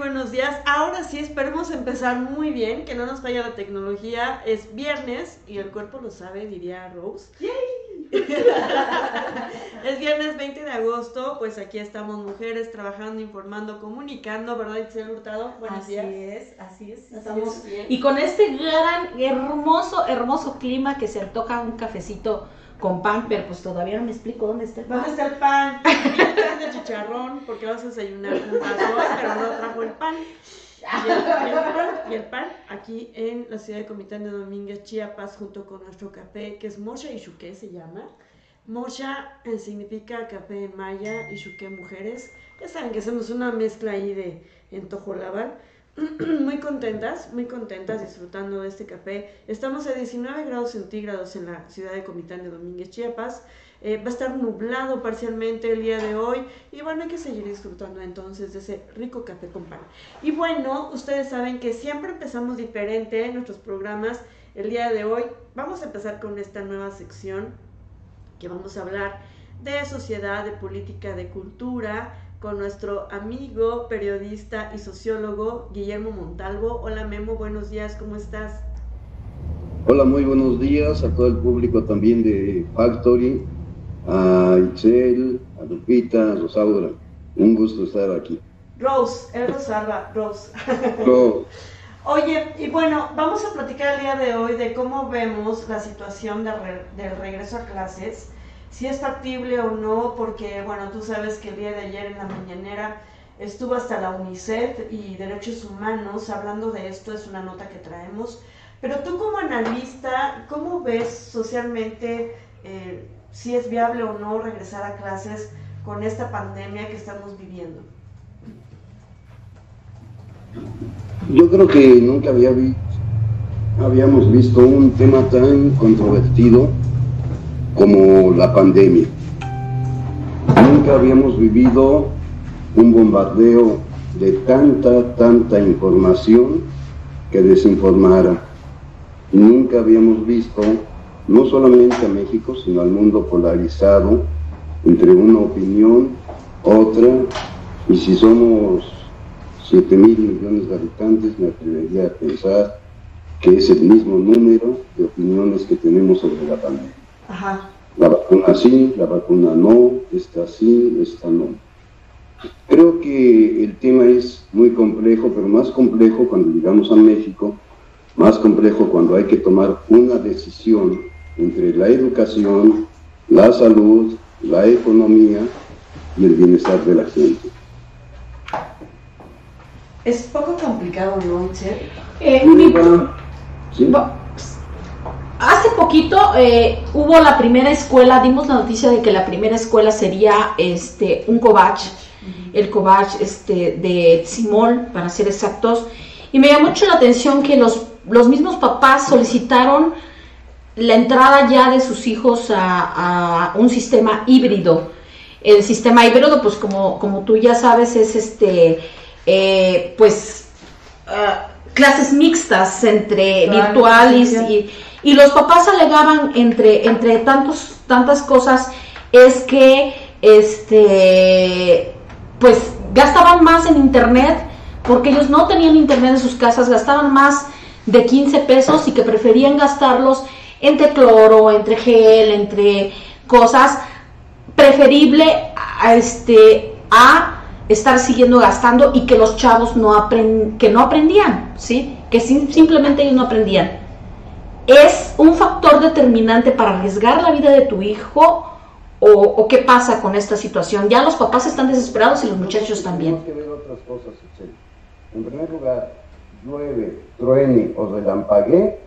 buenos días. Ahora sí, esperemos empezar muy bien, que no nos falla la tecnología. Es viernes y el cuerpo lo sabe, diría Rose. es viernes 20 de agosto, pues aquí estamos mujeres trabajando, informando, comunicando, ¿verdad, Itzel Hurtado? Buenos así es, así es. Estamos bien. Y con este gran, hermoso, hermoso clima que se antoja un cafecito con pan, pero pues todavía no me explico dónde está el pan. ¿Dónde está el pan? de chicharrón, porque vas a desayunar un hoy, pero no trajo el pan. Y el, pan, aquí en la ciudad de Comitán de Domínguez, Chiapas, junto con nuestro café, que es Mocha Ishuque, se llama. Mocha eh, significa café en maya, Ishuque mujeres. Ya saben que hacemos una mezcla ahí de en Tojolabal. muy contentas, muy contentas disfrutando de este café. Estamos a 19 grados centígrados en la ciudad de Comitán de Domínguez, Chiapas. Eh, va a estar nublado parcialmente el día de hoy y bueno, hay que seguir disfrutando entonces de ese rico café con pan. Y bueno, ustedes saben que siempre empezamos diferente en nuestros programas. El día de hoy vamos a empezar con esta nueva sección que vamos a hablar de sociedad, de política, de cultura, con nuestro amigo, periodista y sociólogo Guillermo Montalvo. Hola Memo, buenos días, ¿cómo estás? Hola, muy buenos días a todo el público también de Factory, a Itzel, a Lupita, a Rosaura. Un gusto estar aquí. Rose, es Rosalba, Rose. Oye, y bueno, vamos a platicar el día de hoy de cómo vemos la situación del regreso a clases si es factible o no, porque bueno, tú sabes que el día de ayer en la mañanera estuvo hasta la UNICEF y Derechos Humanos hablando de esto, es una nota que traemos. Pero tú como analista, ¿cómo ves socialmente eh, si es viable o no regresar a clases con esta pandemia que estamos viviendo? Yo creo que nunca había habíamos visto un tema tan controvertido como la pandemia. Nunca habíamos vivido un bombardeo de tanta, tanta información que desinformara. Nunca habíamos visto, no solamente a México, sino al mundo polarizado entre una opinión, otra, y si somos 7 mil millones de habitantes, me atrevería a pensar que es el mismo número de opiniones que tenemos sobre la pandemia. La vacuna sí, la vacuna no, esta sí, esta no. Creo que el tema es muy complejo, pero más complejo cuando llegamos a México, más complejo cuando hay que tomar una decisión entre la educación, la salud, la economía y el bienestar de la gente. Es poco complicado, ¿no, eh, ¿Sí? Hace poquito eh, hubo la primera escuela, dimos la noticia de que la primera escuela sería este un cobach, el cobach este, de Simón, para ser exactos, y me llamó mucho la atención que los, los mismos papás solicitaron la entrada ya de sus hijos a, un sistema híbrido. El sistema híbrido, pues como, como tú ya sabes, es este, eh, pues, ah, clases mixtas entre virtuales y y los papás alegaban entre, entre tantos, tantas cosas es que este pues gastaban más en internet porque ellos no tenían internet en sus casas, gastaban más de 15 pesos y que preferían gastarlos entre cloro, entre gel, entre cosas preferible a este a estar siguiendo gastando y que los chavos no aprend que no aprendían, ¿sí? Que simplemente ellos no aprendían es un factor determinante para arriesgar la vida de tu hijo o, qué pasa con esta situación? Ya los papás están desesperados y los muchachos también. que ver otras cosas, En primer lugar, llueve, truene o relampague,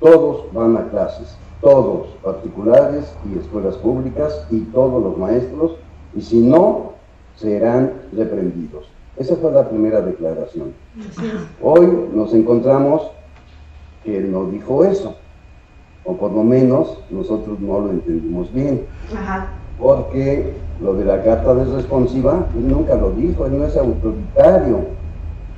todos van a clases, todos, particulares y escuelas públicas y todos los maestros, y si no, serán reprendidos. Esa fue la primera declaración. Hoy nos encontramos que él no dijo eso o por lo menos nosotros no lo entendimos bien. Porque lo de la carta de responsiva, él nunca lo dijo, él no es autoritario.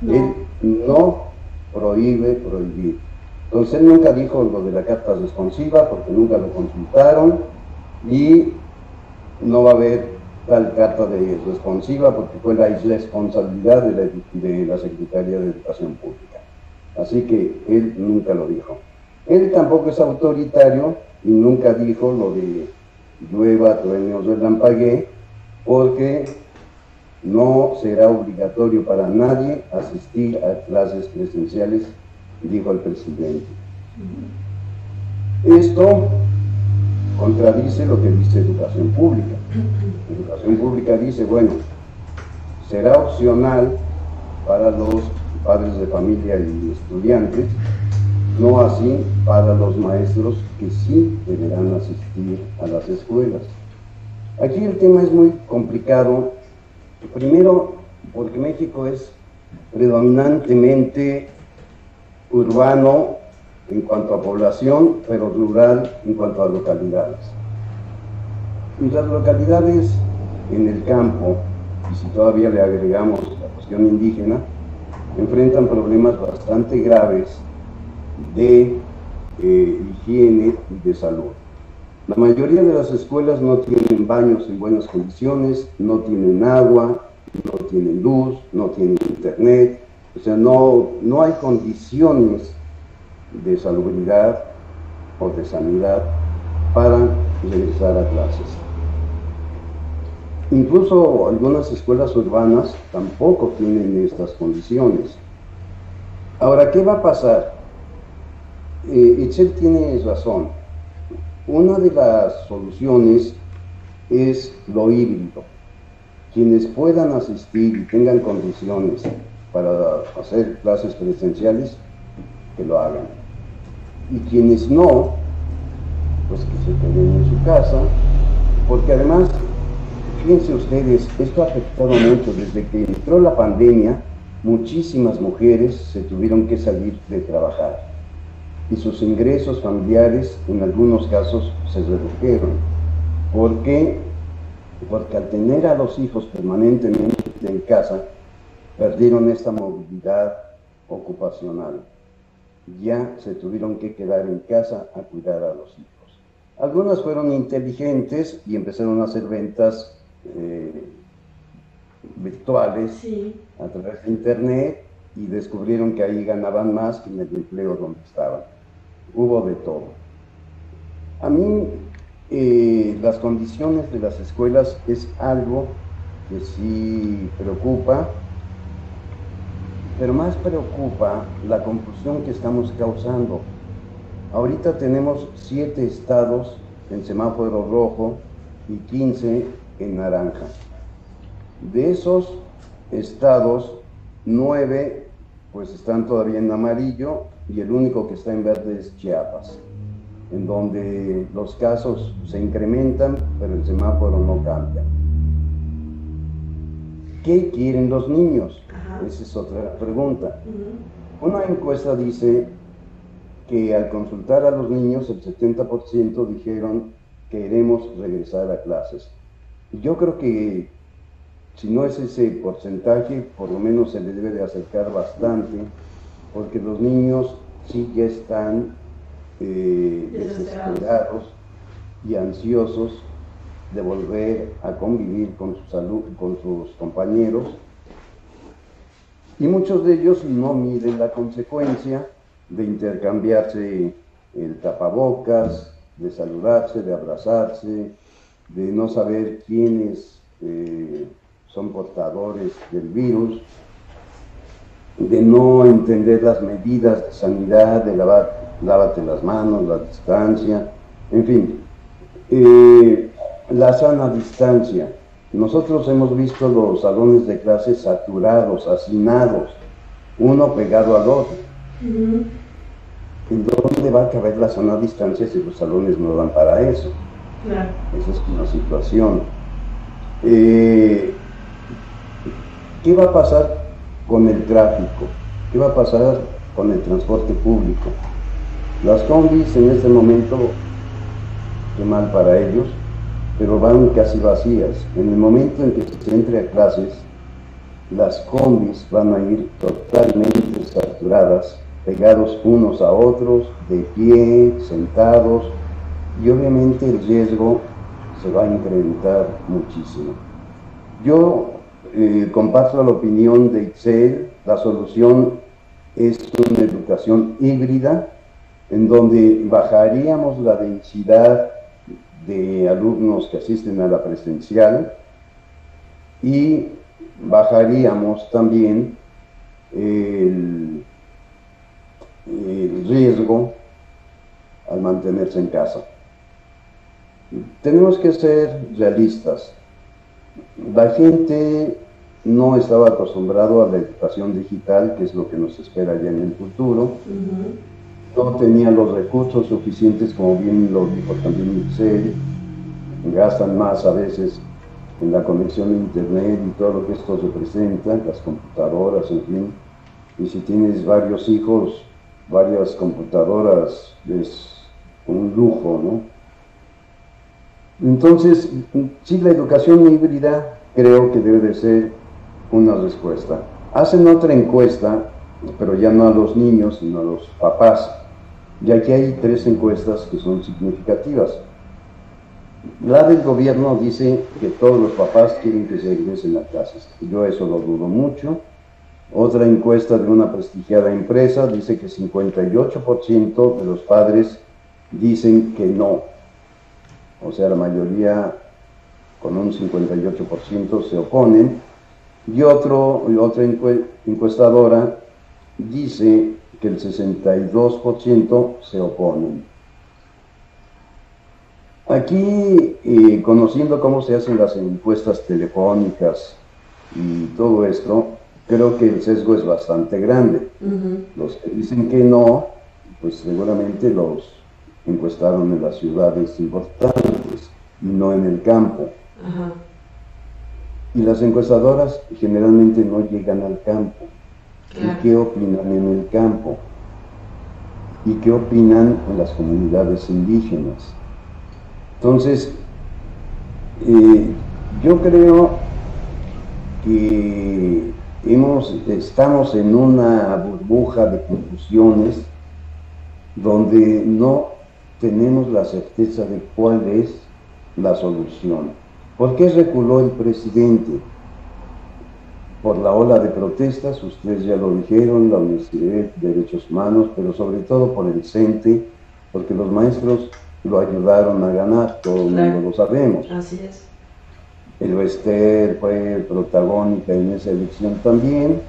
Él no prohíbe prohibir. Entonces él nunca dijo lo de la carta responsiva porque nunca lo consultaron y no va a haber tal carta de responsiva porque fue la responsabilidad de la, de la Secretaría de Educación Pública. Así que él nunca lo dijo. Él tampoco es autoritario y nunca dijo lo de llueva, truenos, relampaguee, porque no será obligatorio para nadie asistir a clases presenciales, dijo el presidente. Esto contradice lo que dice Educación Pública. Educación Pública dice, bueno, será opcional para los padres de familia y estudiantes, no así para los maestros que sí deberán asistir a las escuelas. Aquí el tema es muy complicado, primero porque México es predominantemente urbano en cuanto a población, pero rural en cuanto a localidades. Y las localidades en el campo, y si todavía le agregamos la cuestión indígena, enfrentan problemas bastante graves de eh, higiene y de salud. La mayoría de las escuelas no tienen baños en buenas condiciones, no tienen agua, no tienen luz, no tienen internet, o sea, no, no hay condiciones de salubridad o de sanidad para regresar a clases. Incluso algunas escuelas urbanas tampoco tienen estas condiciones. Ahora, ¿qué va a pasar? Eh, tiene razón. Una de las soluciones es lo híbrido. Quienes puedan asistir y tengan condiciones para hacer clases presenciales, que lo hagan y quienes no, pues que se queden en su casa, porque además, fíjense ustedes, esto ha afectado mucho desde que entró la pandemia, muchísimas mujeres se tuvieron que salir de trabajar y sus ingresos familiares en algunos casos se redujeron. ¿Por qué? Porque al tener a los hijos permanentemente en casa, perdieron esta movilidad ocupacional ya se tuvieron que quedar en casa a cuidar a los hijos. Algunas fueron inteligentes y empezaron a hacer ventas eh, virtuales a través de internet y descubrieron que ahí ganaban más que en el empleo donde estaban. Hubo de todo. A mí eh, las condiciones de las escuelas es algo que sí preocupa pero más preocupa la confusión que estamos causando. Ahorita tenemos siete estados en semáforo rojo y 15 en naranja. De esos estados, nueve pues están todavía en amarillo y el único que está en verde es Chiapas, en donde los casos se incrementan, pero el semáforo no cambia. ¿Qué quieren los niños? Esa es otra pregunta. Una encuesta dice que al consultar a los niños, el 70% dijeron queremos regresar a clases. Yo creo que si no es ese porcentaje, por lo menos se le debe de acercar bastante, porque los niños sí ya están eh, desesperados y ansiosos de volver a convivir con, su salud, con sus compañeros. Y muchos de ellos no miden la consecuencia de intercambiarse el tapabocas, de saludarse, de abrazarse, de no saber quiénes eh, son portadores del virus, de no entender las medidas de sanidad, de lavar, lávate las manos, la distancia, en fin, eh, la sana distancia. Nosotros hemos visto los salones de clases saturados, hacinados, uno pegado al otro. ¿En dónde va a caber la zona distancia si los salones no dan para eso? Esa es una situación. Eh, ¿Qué va a pasar con el tráfico? ¿Qué va a pasar con el transporte público? Las combis en este momento, qué mal para ellos, pero van casi vacías. En el momento en que se entre a clases, las combis van a ir totalmente saturadas, pegados unos a otros, de pie, sentados, y obviamente el riesgo se va a incrementar muchísimo. Yo eh, comparto la opinión de Itzel, la solución es una educación híbrida en donde bajaríamos la densidad de alumnos que asisten a la presencial y bajaríamos también el, el riesgo al mantenerse en casa. Tenemos que ser realistas. La gente no estaba acostumbrado a la educación digital, que es lo que nos espera ya en el futuro. No tenía los recursos suficientes, como bien lo dijo también Michelle. Gastan más a veces en la conexión a internet y todo lo que esto representa, las computadoras, en fin. Y si tienes varios hijos, varias computadoras, es un lujo, ¿no? Entonces, sí, la educación híbrida creo que debe de ser una respuesta. Hacen otra encuesta, pero ya no a los niños, sino a los papás. Y aquí hay tres encuestas que son significativas. La del gobierno dice que todos los papás quieren que se regresen a clases. Yo eso lo dudo mucho. Otra encuesta de una prestigiada empresa dice que 58% de los padres dicen que no. O sea, la mayoría con un 58% se oponen. Y otro, otra encuestadora dice que el 62% se oponen. Aquí, eh, conociendo cómo se hacen las encuestas telefónicas y todo esto, creo que el sesgo es bastante grande. Los que dicen que no, pues seguramente los encuestaron en las ciudades importantes y no en el campo. Y las encuestadoras generalmente no llegan al campo. ¿Y qué opinan en el campo? ¿Y qué opinan en las comunidades indígenas? Entonces, eh, yo creo que hemos, estamos en una burbuja de conclusiones donde no tenemos la certeza de cuál es la solución. ¿Por qué reculó el presidente? Por la ola de protestas, ustedes ya lo dijeron, la Universidad de Derechos Humanos, pero sobre todo por el CENTE, porque los maestros lo ayudaron a ganar, todo el mundo lo sabemos. Así es. El Wester fue protagónica en esa elección también,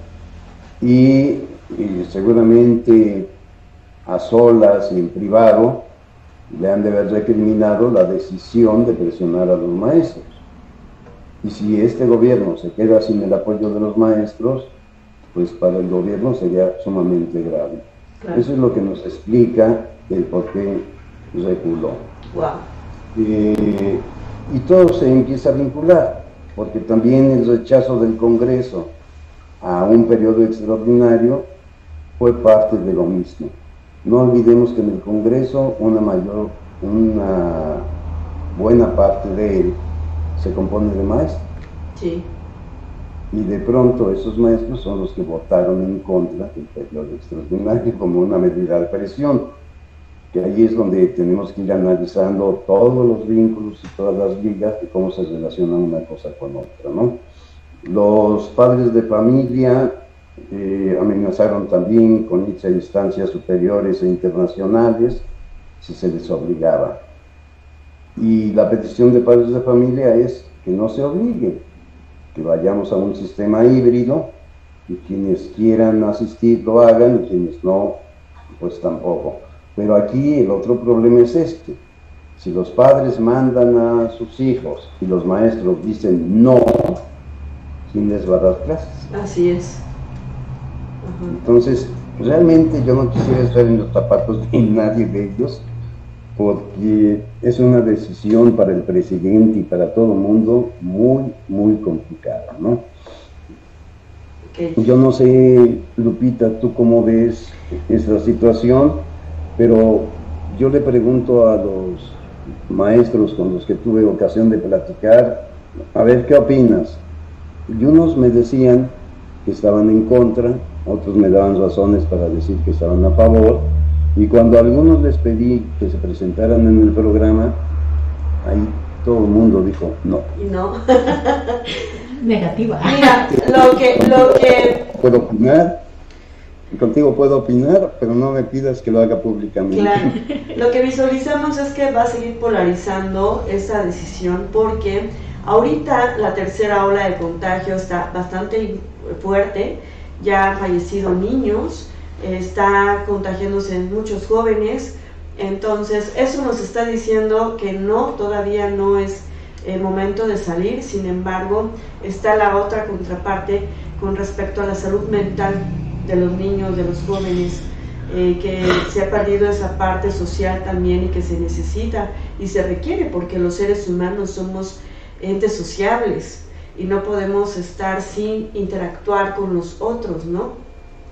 y, y seguramente a solas y en privado le han de haber recriminado la decisión de presionar a los maestros. Y si este gobierno se queda sin el apoyo de los maestros, pues para el gobierno sería sumamente grave. Eso es lo que nos explica el por qué reculó. Eh, y todo se empieza a vincular, porque también el rechazo del Congreso a un periodo extraordinario fue parte de lo mismo. No olvidemos que en el Congreso una mayor, una buena parte de él se compone de maestros. Sí. Y de pronto esos maestros son los que votaron en contra del periodo extraordinario como una medida de presión, que ahí es donde tenemos que ir analizando todos los vínculos y todas las ligas y cómo se relaciona una cosa con otra, ¿no? Los padres de familia eh, amenazaron también con irse a instancias superiores e internacionales si se les obligaba. Y la petición de padres de familia es que no se obligue, que vayamos a un sistema híbrido y quienes quieran asistir lo hagan y quienes no, pues tampoco. Pero aquí el otro problema es este. Si los padres mandan a sus hijos y los maestros dicen no, ¿quién les va a dar clases? Así es. Entonces, realmente yo no quisiera estar en los zapatos de nadie de ellos, porque es una decisión para el presidente y para todo el mundo muy, muy complicada, ¿no? Yo no sé, Lupita, tú cómo ves esta situación, pero yo le pregunto a los maestros con los que tuve ocasión de platicar, a ver qué opinas. Y unos me decían que estaban en contra, otros me daban razones para decir que estaban a favor, y cuando a algunos les pedí que se presentaran en el programa, ahí todo el mundo dijo no. Y no. Negativa. Mira, lo que, lo que... Puedo opinar, contigo puedo opinar, pero no me pidas que lo haga públicamente. Claro, lo que visualizamos es que va a seguir polarizando esa decisión porque ahorita la tercera ola de contagio está bastante fuerte, ya han fallecido niños, está contagiándose en muchos jóvenes, entonces eso nos está diciendo que no, todavía no es el momento de salir, sin embargo está la otra contraparte con respecto a la salud mental de los niños, de los jóvenes, eh, que se ha perdido esa parte social también y que se necesita y se requiere porque los seres humanos somos entes sociables y no podemos estar sin interactuar con los otros, ¿no?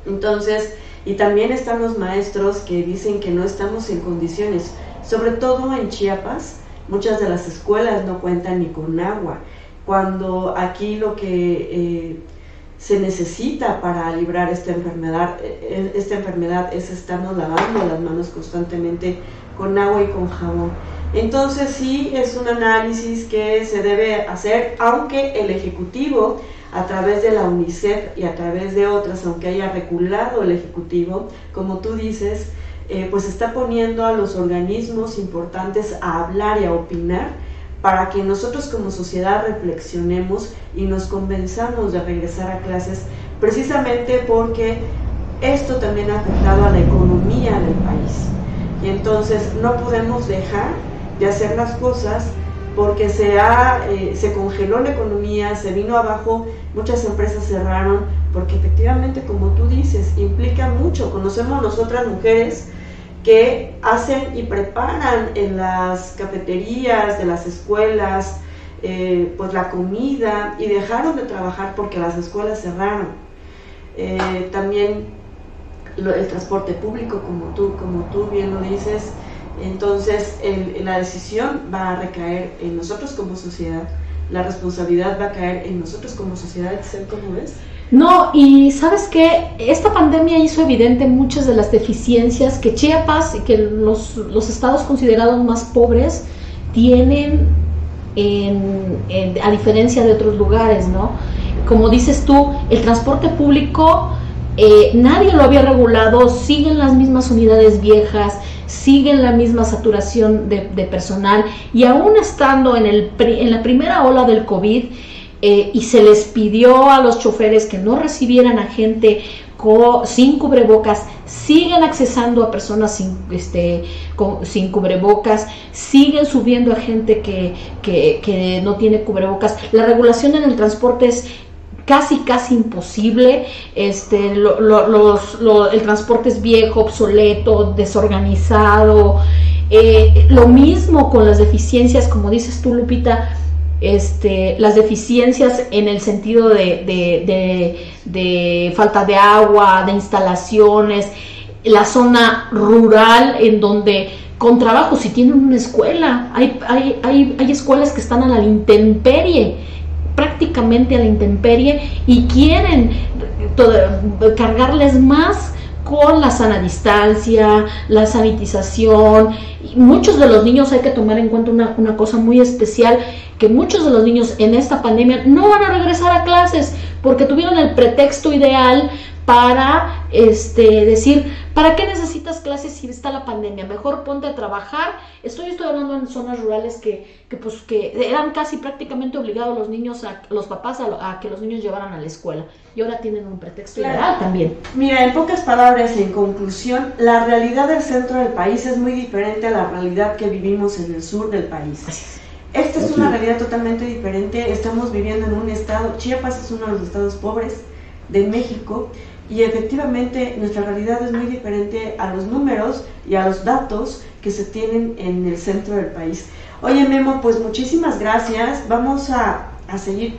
Entonces, y también están los maestros que dicen que no estamos en condiciones, sobre todo en Chiapas, muchas de las escuelas no cuentan ni con agua, cuando aquí lo que eh, se necesita para librar esta enfermedad, eh, esta enfermedad es estarnos lavando las manos constantemente con agua y con jabón. Entonces sí es un análisis que se debe hacer, aunque el Ejecutivo, a través de la UNICEF y a través de otras, aunque haya reculado el Ejecutivo, como tú dices, eh, pues está poniendo a los organismos importantes a hablar y a opinar para que nosotros como sociedad reflexionemos y nos convenzamos de regresar a clases, precisamente porque esto también ha afectado a la economía del país. Y entonces no podemos dejar de hacer las cosas porque se, ha, eh, se congeló la economía, se vino abajo, muchas empresas cerraron, porque efectivamente, como tú dices, implica mucho. Conocemos nosotras mujeres que hacen y preparan en las cafeterías de las escuelas, eh, pues la comida y dejaron de trabajar porque las escuelas cerraron. Eh, también el transporte público, como tú, como tú bien lo dices, entonces la decisión va a recaer en nosotros como sociedad, la responsabilidad va a caer en nosotros como sociedad, ¿cómo ves? No, y sabes que esta pandemia hizo evidente muchas de las deficiencias que Chiapas y que los, los estados considerados más pobres tienen a diferencia de otros lugares, ¿no? Como dices tú, el transporte público eh, nadie lo había regulado, siguen las mismas unidades viejas, siguen la misma saturación de, personal y aún estando en, el, en la primera ola del COVID, eh, y se les pidió a los choferes que no recibieran a gente sin cubrebocas, siguen accesando a personas sin, este, sin cubrebocas, siguen subiendo a gente que, que, no tiene cubrebocas. La regulación en el transporte es casi, casi imposible. Este, el transporte es viejo, obsoleto, desorganizado. Eh, lo mismo con las deficiencias, como dices tú, Lupita, este, las deficiencias en el sentido de, falta de agua, de instalaciones, la zona rural en donde con trabajo, si tienen una escuela, hay, hay, hay, hay escuelas que están a la intemperie, prácticamente a la intemperie y quieren cargarles más con la sana distancia, la sanitización. Muchos de los niños hay que tomar en cuenta una, una cosa muy especial que muchos de los niños en esta pandemia no van a regresar a clases porque tuvieron el pretexto ideal para este, decir, ¿para qué necesitas clases si está la pandemia? Mejor ponte a trabajar. Estoy, estoy hablando en zonas rurales que, que, pues, que eran casi prácticamente obligados los niños, a, los papás, a, que los niños llevaran a la escuela. Y ahora tienen un pretexto ideal también. Mira, en pocas palabras, en conclusión, la realidad del centro del país es muy diferente a la realidad que vivimos en el sur del país. Esta es una realidad totalmente diferente. Estamos viviendo en un estado, Chiapas es uno de los estados pobres de México y efectivamente nuestra realidad es muy diferente a los números y a los datos que se tienen en el centro del país. Oye Memo, pues muchísimas gracias. Vamos a, seguir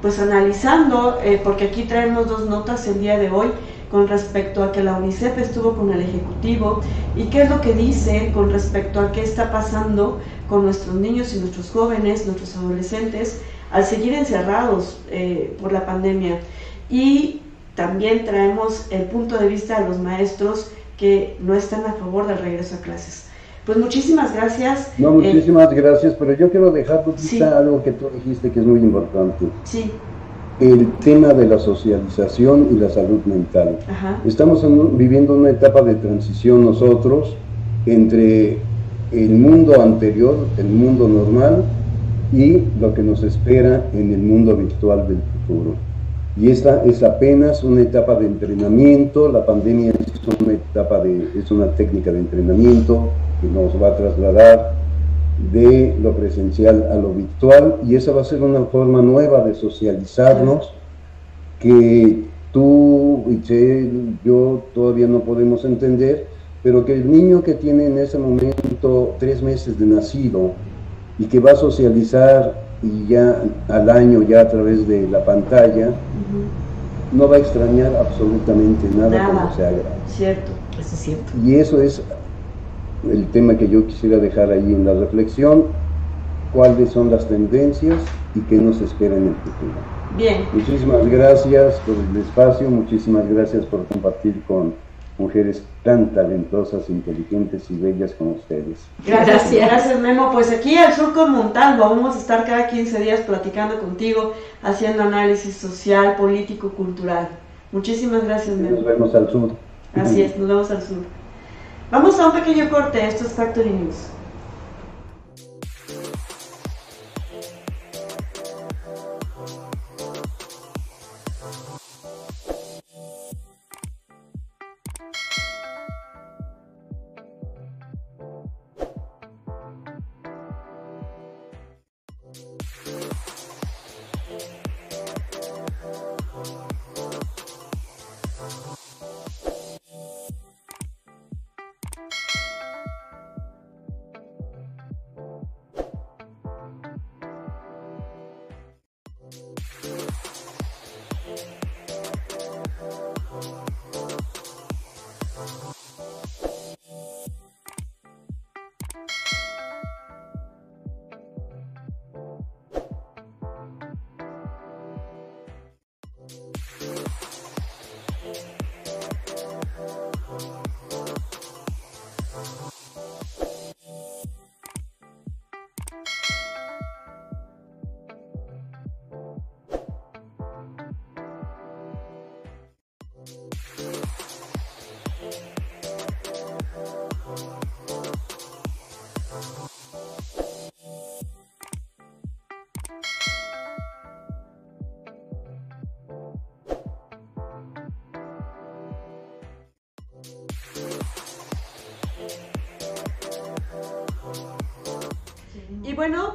pues analizando, eh, porque aquí traemos dos notas el día de hoy con respecto a que la UNICEF estuvo con el Ejecutivo y qué es lo que dice con respecto a qué está pasando con nuestros niños y nuestros jóvenes, nuestros adolescentes, al seguir encerrados eh, por la pandemia. Y también traemos el punto de vista de los maestros que no están a favor del regreso a clases. Pues muchísimas gracias. No, muchísimas gracias, pero yo quiero dejar algo que tú dijiste que es muy importante. Sí. el tema de la socialización y la salud mental. Estamos viviendo una etapa de transición nosotros entre el mundo anterior, el mundo normal, y lo que nos espera en el mundo virtual del futuro. Y esta es apenas una etapa de entrenamiento, la pandemia es una etapa de, es una técnica de entrenamiento que nos va a trasladar de lo presencial a lo virtual. Y esa va a ser una forma nueva de socializarnos que tú y yo todavía no podemos entender, pero que el niño que tiene en ese momento tres meses de nacido y que va a socializar y ya al año ya a través de la pantalla, no va a extrañar absolutamente nada, cuando se haga. Cierto, eso es cierto. Y eso es el tema que yo quisiera dejar ahí en la reflexión, cuáles son las tendencias y qué nos espera en el futuro. Bien. Muchísimas gracias por el espacio, muchísimas gracias por compartir con mujeres tan talentosas, inteligentes y bellas como ustedes. Gracias, gracias Memo. Pues aquí al Surco Montalvo vamos a estar cada 15 días platicando contigo, haciendo análisis social, político, cultural. Muchísimas gracias Memo. Nos vemos al sur. Así es, nos vemos al sur. Vamos a un pequeño corte, esto es Factory News.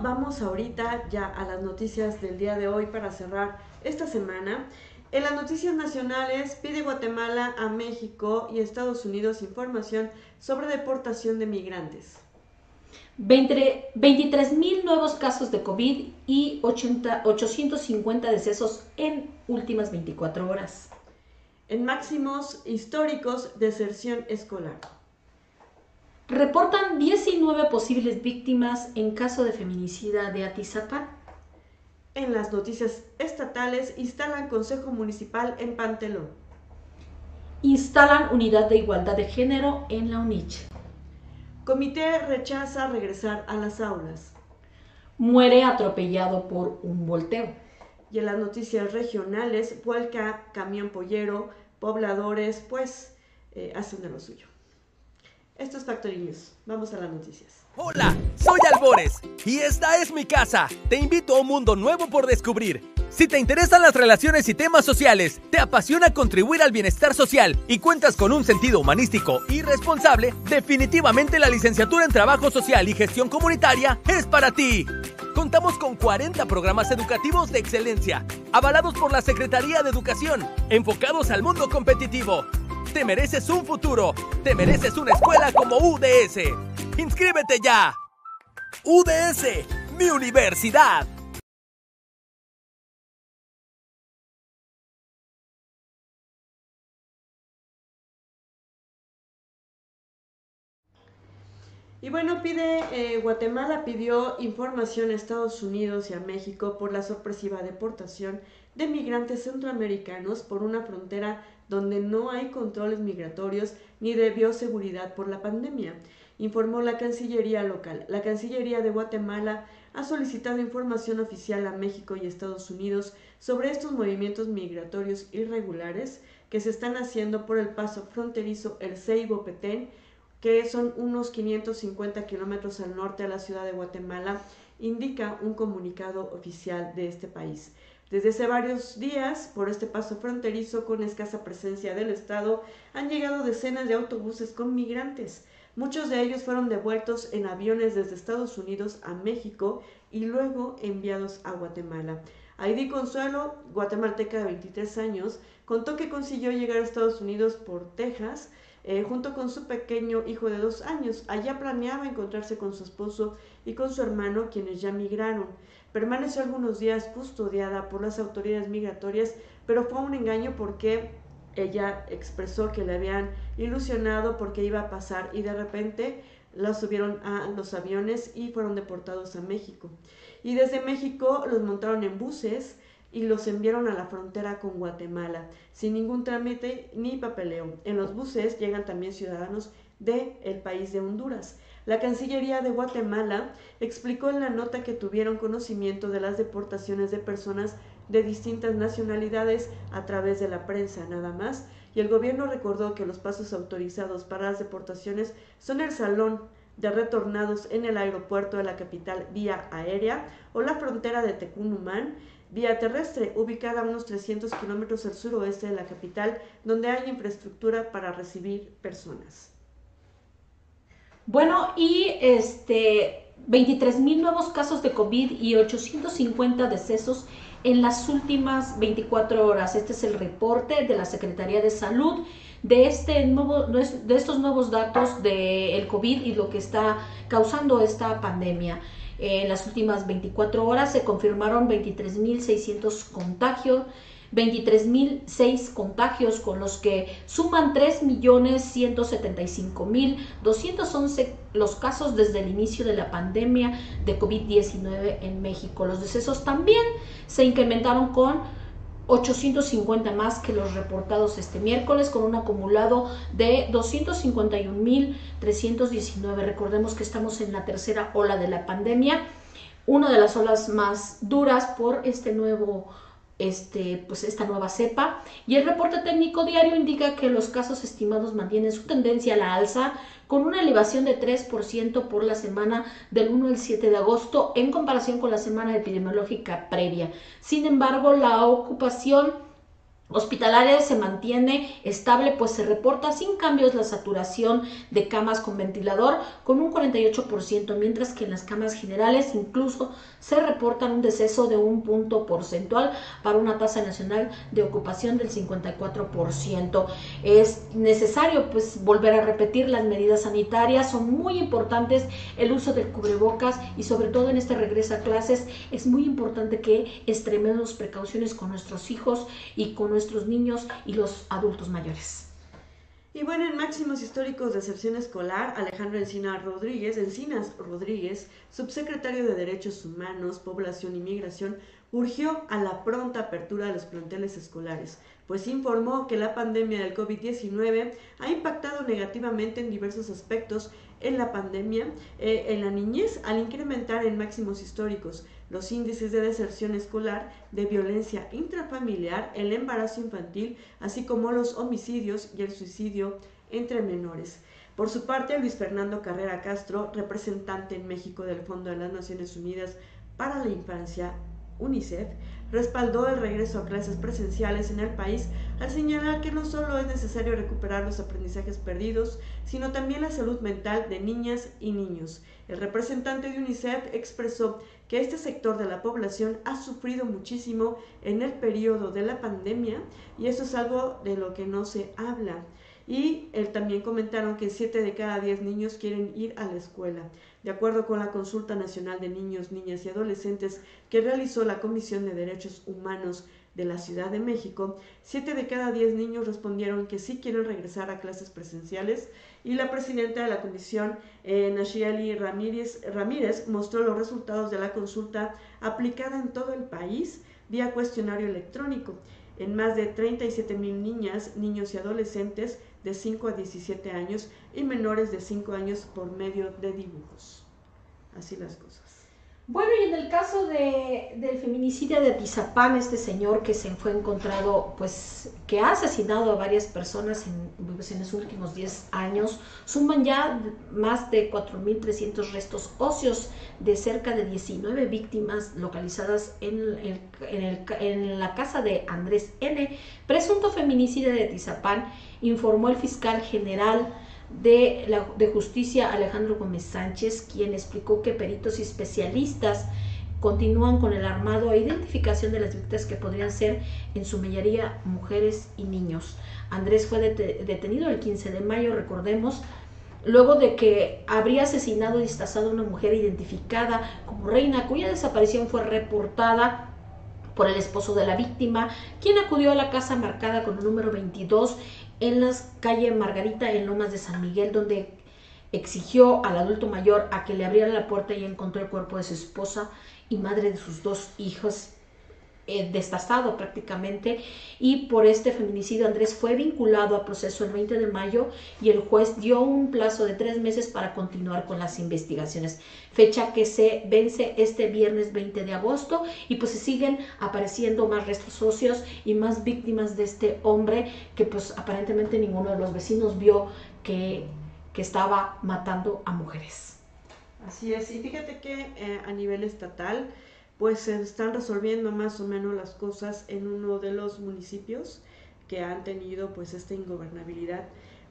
Vamos ahorita ya a las noticias del día de hoy para cerrar esta semana. En las noticias nacionales pide Guatemala a México y Estados Unidos información sobre deportación de migrantes. 23 mil nuevos casos de COVID y 80, 850 decesos en últimas 24 horas. En máximos históricos, deserción escolar. Reportan 19 posibles víctimas en caso de feminicida de Atizapán. En las noticias estatales, instalan Consejo Municipal en Pantelón. Instalan Unidad de Igualdad de Género en la UNICH. Comité rechaza regresar a las aulas. Muere atropellado por un volteo. Y en las noticias regionales, vuelca camión pollero, pobladores, pues eh, hacen de lo suyo. Esto es Factory News. Vamos a las noticias. Hola, soy Albores y esta es mi casa. Te invito a un mundo nuevo por descubrir. Si te interesan las relaciones y temas sociales, te apasiona contribuir al bienestar social y cuentas con un sentido humanístico y responsable, definitivamente la licenciatura en Trabajo Social y Gestión Comunitaria es para ti. Contamos con 40 programas educativos de excelencia, avalados por la Secretaría de Educación, enfocados al mundo competitivo te mereces un futuro. Te mereces una escuela como UDS. ¡Inscríbete ya! UDS, mi universidad. Y bueno, pide, eh, Guatemala pidió información a Estados Unidos y a México por la sorpresiva deportación de migrantes centroamericanos por una frontera donde no hay controles migratorios ni de bioseguridad por la pandemia, informó la Cancillería local. La Cancillería de Guatemala ha solicitado información oficial a México y Estados Unidos sobre estos movimientos migratorios irregulares que se están haciendo por el paso fronterizo El Ceibo-Petén, que son unos 550 kilómetros al norte de la ciudad de Guatemala, indica un comunicado oficial de este país. Desde hace varios días, por este paso fronterizo con escasa presencia del Estado, han llegado decenas de autobuses con migrantes. Muchos de ellos fueron devueltos en aviones desde Estados Unidos a México y luego enviados a Guatemala. Heidi Consuelo, guatemalteca de 23 años, contó que consiguió llegar a Estados Unidos por Texas eh, junto con su pequeño hijo de dos años. Allá planeaba encontrarse con su esposo y con su hermano, quienes ya migraron. Permaneció algunos días custodiada por las autoridades migratorias, pero fue un engaño porque ella expresó que le habían ilusionado porque iba a pasar y de repente la subieron a los aviones y fueron deportados a México. Y desde México los montaron en buses y los enviaron a la frontera con Guatemala, sin ningún trámite ni papeleo. En los buses llegan también ciudadanos del el país de Honduras. La Cancillería de Guatemala explicó en la nota que tuvieron conocimiento de las deportaciones de personas de distintas nacionalidades a través de la prensa nada más, y el gobierno recordó que los pasos autorizados para las deportaciones son el salón de retornados en el aeropuerto de la capital vía aérea o la frontera de Tecunumán, vía terrestre, ubicada a unos 300 kilómetros al suroeste de la capital, donde hay infraestructura para recibir personas. Bueno, y este 23 mil nuevos casos de COVID y 850 decesos en las últimas 24 horas. Este es el reporte de la Secretaría de Salud de, este nuevo, de estos nuevos datos del COVID y lo que está causando esta pandemia. En las últimas 24 horas se confirmaron 23.600 contagios, 23.006 contagios con los que suman 3.175.211 los casos desde el inicio de la pandemia de COVID-19 en México. Los decesos también se incrementaron con 850 más que los reportados este miércoles, con un acumulado de 251.319. Recordemos que estamos en la tercera ola de la pandemia, una de las olas más duras por este nuevo este, pues esta nueva cepa y el reporte técnico diario indica que los casos estimados mantienen su tendencia a la alza con una elevación de 3% por la semana del 1 al 7 de agosto en comparación con la semana epidemiológica previa. Sin embargo, la ocupación hospitalaria se mantiene estable, pues se reporta sin cambios la saturación de camas con ventilador con un 48%, mientras que en las camas generales incluso se reportan un deceso de un punto porcentual para una tasa nacional de ocupación del 54%. Es necesario pues volver a repetir las medidas sanitarias, son muy importantes el uso del cubrebocas y sobre todo en este regreso a clases es muy importante que extrememos precauciones con nuestros hijos y con nuestros niños y los adultos mayores. Y bueno, en máximos históricos de excepción escolar, Alejandro Encinas Rodríguez, Encinas Rodríguez, subsecretario de Derechos Humanos, Población y Migración, urgió a la pronta apertura de los planteles escolares, pues informó que la pandemia del COVID-19 ha impactado negativamente en diversos aspectos en la pandemia, eh, en la niñez, al incrementar en máximos históricos los índices de deserción escolar, de violencia intrafamiliar, el embarazo infantil, así como los homicidios y el suicidio entre menores. Por su parte, Luis Fernando Carrera Castro, representante en México del Fondo de las Naciones Unidas para la Infancia, UNICEF, respaldó el regreso a clases presenciales en el país al señalar que no solo es necesario recuperar los aprendizajes perdidos, sino también la salud mental de niñas y niños. El representante de UNICEF expresó que este sector de la población ha sufrido muchísimo en el periodo de la pandemia y eso es algo de lo que no se habla. Y él también comentaron que 7 de cada 10 niños quieren ir a la escuela. De acuerdo con la Consulta Nacional de Niños, Niñas y Adolescentes que realizó la Comisión de Derechos Humanos de la Ciudad de México, 7 de cada 10 niños respondieron que sí quieren regresar a clases presenciales y la presidenta de la comisión, eh, Nashiali Ramírez, Ramírez, mostró los resultados de la consulta aplicada en todo el país vía cuestionario electrónico. En más de 37 mil niñas, niños y adolescentes de 5 a 17 años y menores de 5 años por medio de dibujos. Así las cosas. Bueno, y en el caso de, del feminicidio de Tizapán, este señor que se fue encontrado, pues, que ha asesinado a varias personas en, pues, en los últimos 10 años, suman ya más de 4.300 restos óseos de cerca de 19 víctimas localizadas en, en, el, en la casa de Andrés N., presunto feminicidio de Tizapán, informó el fiscal general de, la, de Justicia Alejandro Gómez Sánchez, quien explicó que peritos y especialistas continúan con el armado e identificación de las víctimas que podrían ser en su mayoría mujeres y niños. Andrés fue detenido el 15 de mayo, recordemos, luego de que habría asesinado y destazado a una mujer identificada como reina, cuya desaparición fue reportada por el esposo de la víctima, quien acudió a la casa marcada con el número 22 en la calle Margarita en Lomas de San Miguel, donde exigió al adulto mayor a que le abriera la puerta y encontró el cuerpo de su esposa y madre de sus dos hijos eh, destazado prácticamente. Y por este feminicidio Andrés fue vinculado a proceso el 20 de mayo y el juez dio un plazo de tres meses para continuar con las investigaciones, fecha que se vence este viernes 20 de agosto y pues se siguen apareciendo más restos socios y más víctimas de este hombre que pues aparentemente ninguno de los vecinos vio que, que estaba matando a mujeres. Así es, y fíjate que eh, a nivel estatal, pues se están resolviendo más o menos las cosas en uno de los municipios que han tenido pues esta ingobernabilidad,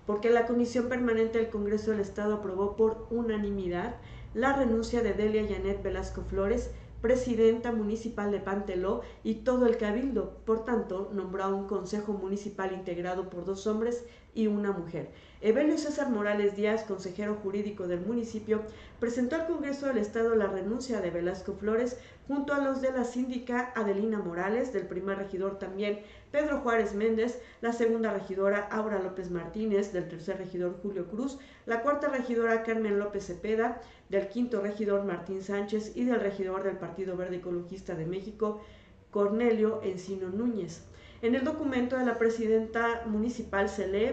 porque la Comisión Permanente del Congreso del Estado aprobó por unanimidad la renuncia de Delia Janet Velasco Flores, presidenta municipal de Panteló y todo el cabildo. Por tanto, nombró un consejo municipal integrado por dos hombres y una mujer. Evelio César Morales Díaz, consejero jurídico del municipio, presentó al Congreso del Estado la renuncia de Velasco Flores junto a los de la síndica Adelina Morales, del primer regidor también Pedro Juárez Méndez, la segunda regidora Aura López Martínez, del tercer regidor Julio Cruz, la cuarta regidora Carmen López Cepeda, del quinto regidor Martín Sánchez y del regidor del Partido Verde Ecologista de México, Cornelio Encino Núñez. En el documento de la presidenta municipal se lee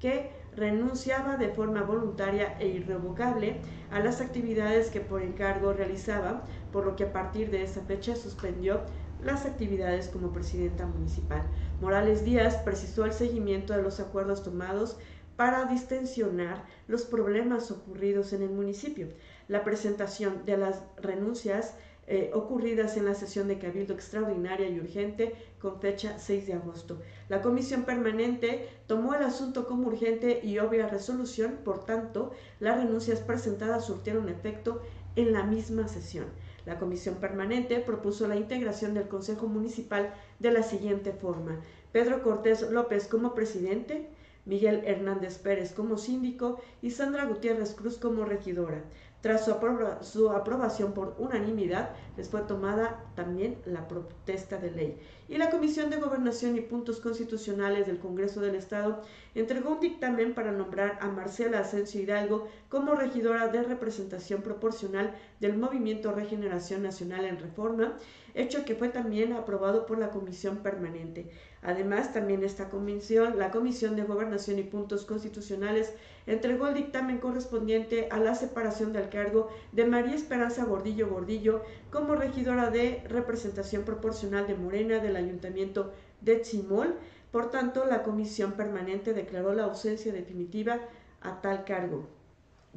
que renunciaba de forma voluntaria e irrevocable a las actividades que por encargo realizaba, por lo que a partir de esa fecha suspendió las actividades como presidenta municipal. Morales Díaz precisó el seguimiento de los acuerdos tomados para distensionar los problemas ocurridos en el municipio. La presentación de las renuncias eh, ocurridas en la sesión de Cabildo extraordinaria y urgente con fecha 6 de agosto. La comisión permanente tomó el asunto como urgente y obvia resolución, por tanto, las renuncias presentadas surtieron efecto en la misma sesión. La comisión permanente propuso la integración del Consejo Municipal de la siguiente forma. Pedro Cortés López como presidente, Miguel Hernández Pérez como síndico y Sandra Gutiérrez Cruz como regidora. Tras su, aprobación por unanimidad, les fue tomada también la protesta de ley. Y la Comisión de Gobernación y Puntos Constitucionales del Congreso del Estado entregó un dictamen para nombrar a Marcela Asensio Hidalgo como regidora de representación proporcional del Movimiento Regeneración Nacional en Reforma, hecho que fue también aprobado por la Comisión Permanente. Además, también esta comisión, la Comisión de Gobernación y Puntos Constitucionales, entregó el dictamen correspondiente a la separación del cargo de María Esperanza Gordillo Gordillo como regidora de representación proporcional de Morena del Ayuntamiento de Tzimol. Por tanto, la Comisión Permanente declaró la ausencia definitiva a tal cargo.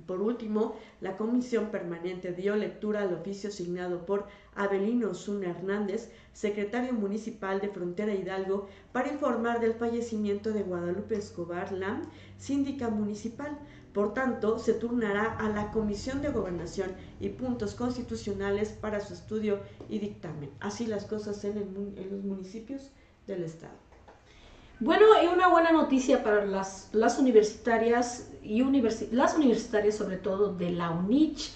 Por último, la Comisión Permanente dio lectura al oficio asignado por Abelino Osuna Hernández, secretario municipal de Frontera Hidalgo, para informar del fallecimiento de Guadalupe Escobar Lam, síndica municipal. Por tanto, se turnará a la Comisión de Gobernación y Puntos Constitucionales para su estudio y dictamen. Así las cosas en los municipios del Estado. Bueno, y una buena noticia para las, las universitarias y las universitarias sobre todo de la UNICH,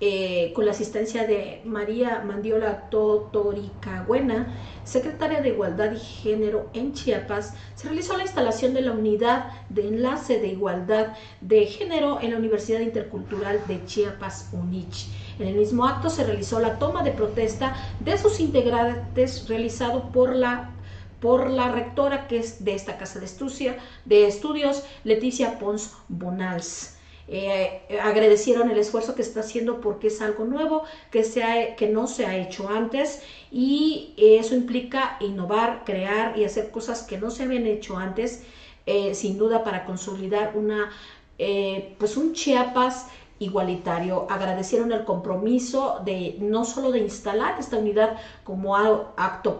eh, con la asistencia de María Mandiola Totoricagüena, secretaria de Igualdad y Género en Chiapas, se realizó la instalación de la unidad de enlace de igualdad de género en la Universidad Intercultural de Chiapas, UNICH. En el mismo acto se realizó la toma de protesta de sus integrantes realizado por la por la rectora que es de esta casa de, estudios, Leticia Pons Bonals. Eh, agradecieron el esfuerzo que está haciendo porque es algo nuevo que, se que no se ha hecho antes y eso implica innovar, crear y hacer cosas que no se habían hecho antes, eh, sin duda para consolidar una, eh, pues un Chiapas igualitario. Agradecieron el compromiso de no solo de instalar esta unidad como acto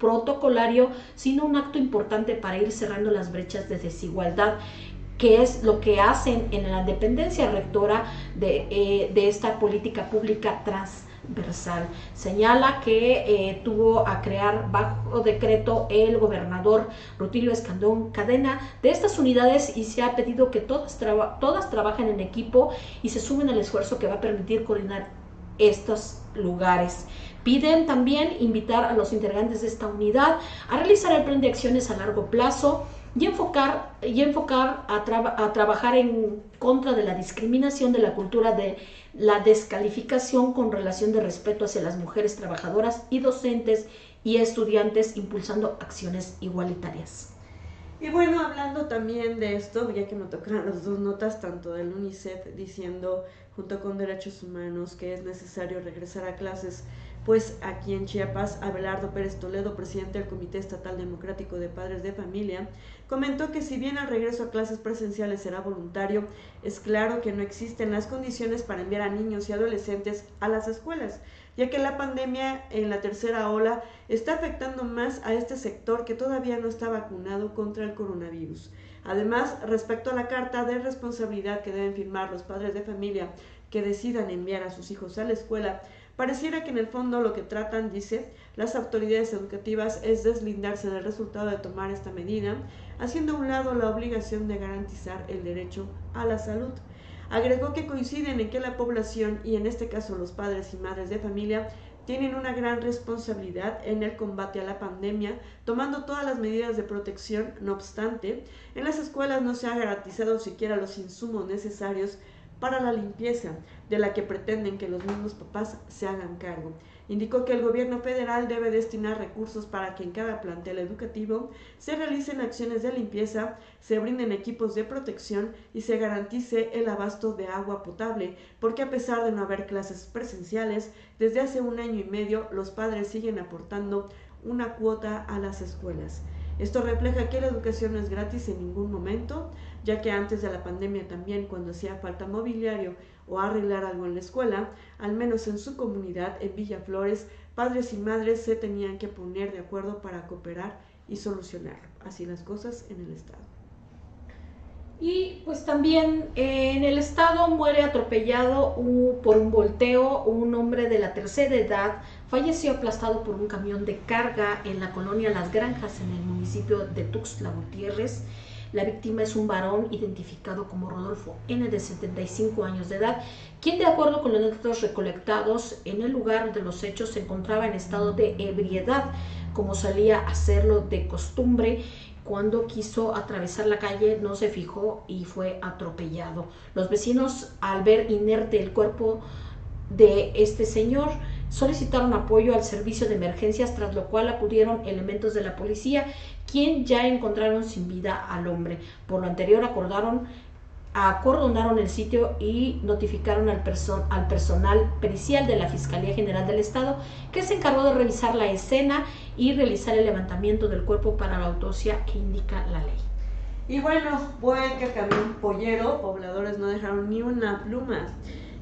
protocolario, sino un acto importante para ir cerrando las brechas de desigualdad que es lo que hacen en la dependencia rectora de, eh, esta política pública transversal. Señala que eh, tuvo a crear bajo decreto el gobernador Rutilio Escandón Cadena de estas unidades y se ha pedido que todas trabajen en equipo y se sumen al esfuerzo que va a permitir coordinar estos lugares. Piden también invitar a los integrantes de esta unidad a realizar el plan de acciones a largo plazo y enfocar, y enfocar a, a, trabajar en contra de la discriminación de la cultura de la descalificación con relación de respeto hacia las mujeres trabajadoras y docentes y estudiantes impulsando acciones igualitarias. Y bueno, hablando también de esto, ya que me tocaron las dos notas, tanto del UNICEF diciendo junto con Derechos Humanos que es necesario regresar a clases pues aquí en Chiapas, Abelardo Pérez Toledo, presidente del Comité Estatal Democrático de Padres de Familia, comentó que si bien el regreso a clases presenciales será voluntario, es claro que no existen las condiciones para enviar a niños y adolescentes a las escuelas, ya que la pandemia en la tercera ola está afectando más a este sector que todavía no está vacunado contra el coronavirus. Además, respecto a la carta de responsabilidad que deben firmar los padres de familia que decidan enviar a sus hijos a la escuela, Pareciera que en el fondo lo que tratan, dice, las autoridades educativas es deslindarse del resultado de tomar esta medida, haciendo a un lado la obligación de garantizar el derecho a la salud. Agregó que coinciden en que la población, y en este caso los padres y madres de familia, tienen una gran responsabilidad en el combate a la pandemia, tomando todas las medidas de protección. No obstante, en las escuelas no se ha garantizado siquiera los insumos necesarios para la limpieza, de la que pretenden que los mismos papás se hagan cargo. Indicó que el gobierno federal debe destinar recursos para que en cada plantel educativo se realicen acciones de limpieza, se brinden equipos de protección y se garantice el abasto de agua potable, porque a pesar de no haber clases presenciales, desde hace un año y medio los padres siguen aportando una cuota a las escuelas. Esto refleja que la educación no es gratis en ningún momento, ya que antes de la pandemia también cuando hacía falta mobiliario o arreglar algo en la escuela, al menos en su comunidad, en Villaflores, padres y madres se tenían que poner de acuerdo para cooperar y solucionarlo. Así las cosas en el Estado. Y pues también eh, en el estado muere atropellado por un volteo un hombre de la tercera edad, falleció aplastado por un camión de carga en la colonia Las Granjas en el municipio de Tuxtla Gutiérrez. La víctima es un varón identificado como Rodolfo N de 75 años de edad, quien de acuerdo con los datos recolectados en el lugar de los hechos se encontraba en estado de ebriedad, como salía a hacerlo de costumbre. Cuando quiso atravesar la calle no se fijó y fue atropellado. Los vecinos al ver inerte el cuerpo de este señor solicitaron apoyo al servicio de emergencias, tras lo cual acudieron elementos de la policía, quien ya encontraron sin vida al hombre. Por lo anterior acordaron acordonaron el sitio y notificaron al, al, personal pericial de la Fiscalía General del Estado, que se encargó de revisar la escena y realizar el levantamiento del cuerpo para la autopsia que indica la ley. Y bueno, que camión pollero, pobladores no dejaron ni una pluma.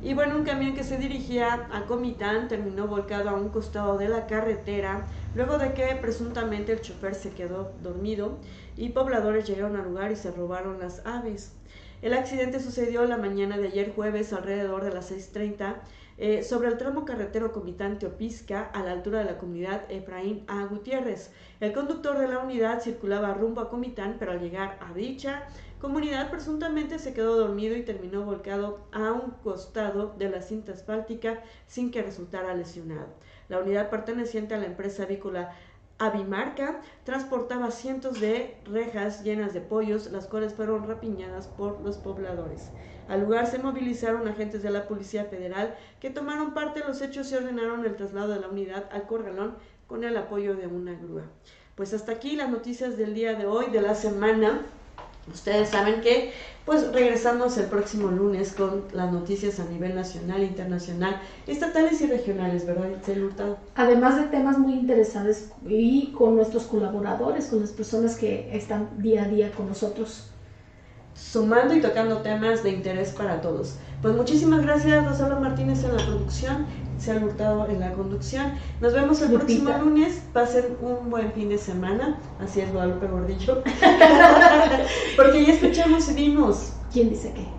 Y bueno, un camión que se dirigía a Comitán terminó volcado a un costado de la carretera luego de que presuntamente el chofer se quedó dormido y pobladores llegaron al lugar y se robaron las aves. El accidente sucedió la mañana de ayer jueves alrededor de las 6.30 eh, sobre el tramo carretero Comitán-Teopisca a la altura de la comunidad Efraín A. Gutiérrez. El conductor de la unidad circulaba rumbo a Comitán, pero al llegar a dicha comunidad presuntamente se quedó dormido y terminó volcado a un costado de la cinta asfáltica sin que resultara lesionado. La unidad perteneciente a la empresa avícola Avimarca transportaba cientos de rejas llenas de pollos, las cuales fueron rapiñadas por los pobladores. Al lugar se movilizaron agentes de la Policía Federal que tomaron parte en los hechos y ordenaron el traslado de la unidad al corralón con el apoyo de una grúa. Pues hasta aquí las noticias del día de hoy, de la semana. Ustedes saben que pues regresamos el próximo lunes con las noticias a nivel nacional, internacional, estatales y regionales, ¿verdad? Además de temas muy interesantes y con nuestros colaboradores, con las personas que están día a día con nosotros. Sumando y tocando temas de interés para todos. Pues muchísimas gracias, Rosalba Martínez en la producción, se han hurtado en la conducción. Nos vemos el próximo lunes. Pasen un buen fin de semana. Así es, Guadalupe Gordillo. Porque ya escuchamos y vimos. ¿Quién dice qué?